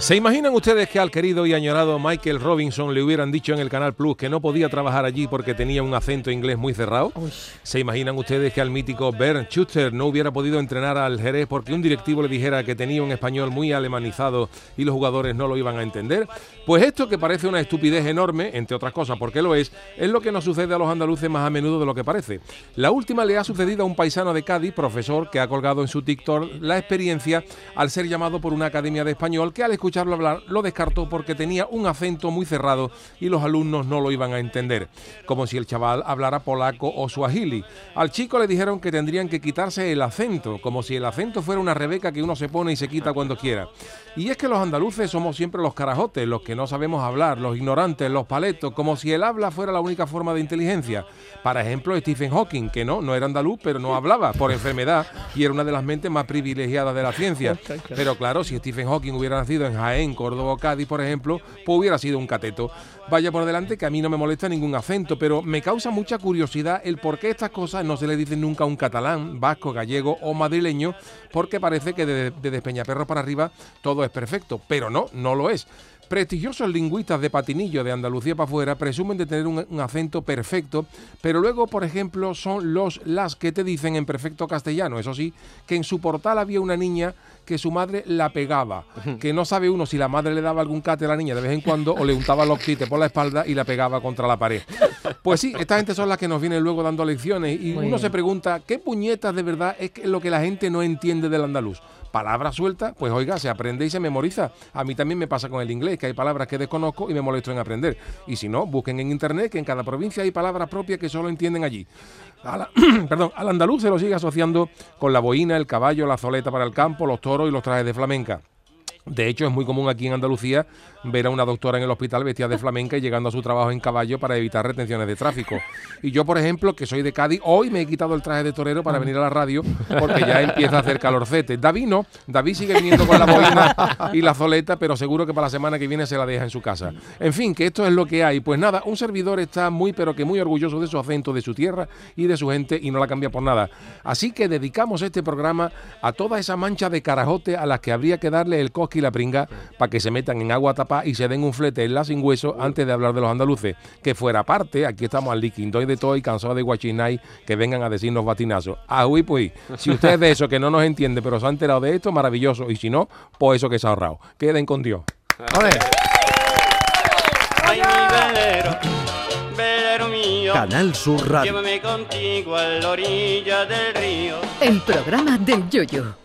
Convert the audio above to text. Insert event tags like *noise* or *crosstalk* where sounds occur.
¿Se imaginan ustedes que al querido y añorado Michael Robinson le hubieran dicho en el Canal Plus que no podía trabajar allí porque tenía un acento inglés muy cerrado? ¿Se imaginan ustedes que al mítico Bernd Schuster no hubiera podido entrenar al Jerez porque un directivo le dijera que tenía un español muy alemanizado y los jugadores no lo iban a entender? Pues esto que parece una estupidez enorme, entre otras cosas porque lo es, es lo que nos sucede a los andaluces más a menudo de lo que parece. La última le ha sucedido a un paisano de Cádiz, profesor, que ha colgado en su TikTok la experiencia al ser llamado por una academia de español que al escuchar escucharlo hablar lo descartó porque tenía un acento muy cerrado y los alumnos no lo iban a entender, como si el chaval hablara polaco o suajili. Al chico le dijeron que tendrían que quitarse el acento, como si el acento fuera una rebeca que uno se pone y se quita cuando quiera. Y es que los andaluces somos siempre los carajotes, los que no sabemos hablar, los ignorantes, los paletos, como si el habla fuera la única forma de inteligencia. Para ejemplo, Stephen Hawking, que no, no era andaluz, pero no hablaba por enfermedad y era una de las mentes más privilegiadas de la ciencia. Pero claro, si Stephen Hawking hubiera nacido en Jaén, Córdoba o Cádiz, por ejemplo, pues hubiera sido un cateto. Vaya por delante que a mí no me molesta ningún acento, pero me causa mucha curiosidad el por qué estas cosas no se le dicen nunca a un catalán, vasco, gallego o madrileño, porque parece que desde de Despeñaperro para arriba todo es perfecto, pero no, no lo es. Prestigiosos lingüistas de patinillo de Andalucía para afuera presumen de tener un, un, acento perfecto, pero luego, por ejemplo, son los las que te dicen en perfecto castellano, eso sí, que en su portal había una niña que su madre la pegaba, que no sabe uno si la madre le daba algún cate a la niña de vez en cuando o le untaba los quites por la espalda y la pegaba contra la pared. Pues sí, esta gente son las que nos vienen luego dando lecciones y Muy uno bien. se pregunta, ¿qué puñetas de verdad es que- lo que la gente no entiende del andaluz? Palabras sueltas, pues oiga, se aprende y se memoriza. A mí también me pasa con el inglés, que hay palabras que desconozco y me molesto en aprender. Y si no, busquen en internet que en cada provincia hay palabras propias que solo entienden allí. *coughs* Perdón, al andaluz se lo sigue asociando con la boina, el caballo, la zoleta para el campo, los toros y los trajes de flamenca. De hecho, es muy común aquí en Andalucía ver a una doctora en el hospital vestida de flamenca y llegando a su trabajo en caballo para evitar retenciones de tráfico. Y yo, por ejemplo, que soy de Cádiz, hoy me he quitado el traje de torero para venir a la radio porque ya empieza a hacer calorcete. David no, David sigue viniendo con la boina y la zoleta, pero seguro que para la semana que viene se la deja en su casa. En fin, que esto es lo que hay. Pues nada, un servidor está muy, pero que muy orgulloso de su acento, de su tierra y de su gente y no la cambia por nada. Así que dedicamos este programa a toda esa mancha de carajote a las que habría que darle el cosqui y la pringa para que se metan en agua tapa y se den un flete en la sin hueso antes de hablar de los andaluces. Que fuera parte, aquí estamos al liquindoy de todo y cansado de guachinay que vengan a decirnos batinazos. Ah, uy, pues, si usted es de eso que no nos entiende, pero se ha enterado de esto, maravilloso. Y si no, pues eso que se ha ahorrado. Queden con Dios. Ay, mi velero, velero mío, Canal Sur Radio. llévame contigo a la orilla del río. El programa del Yoyo.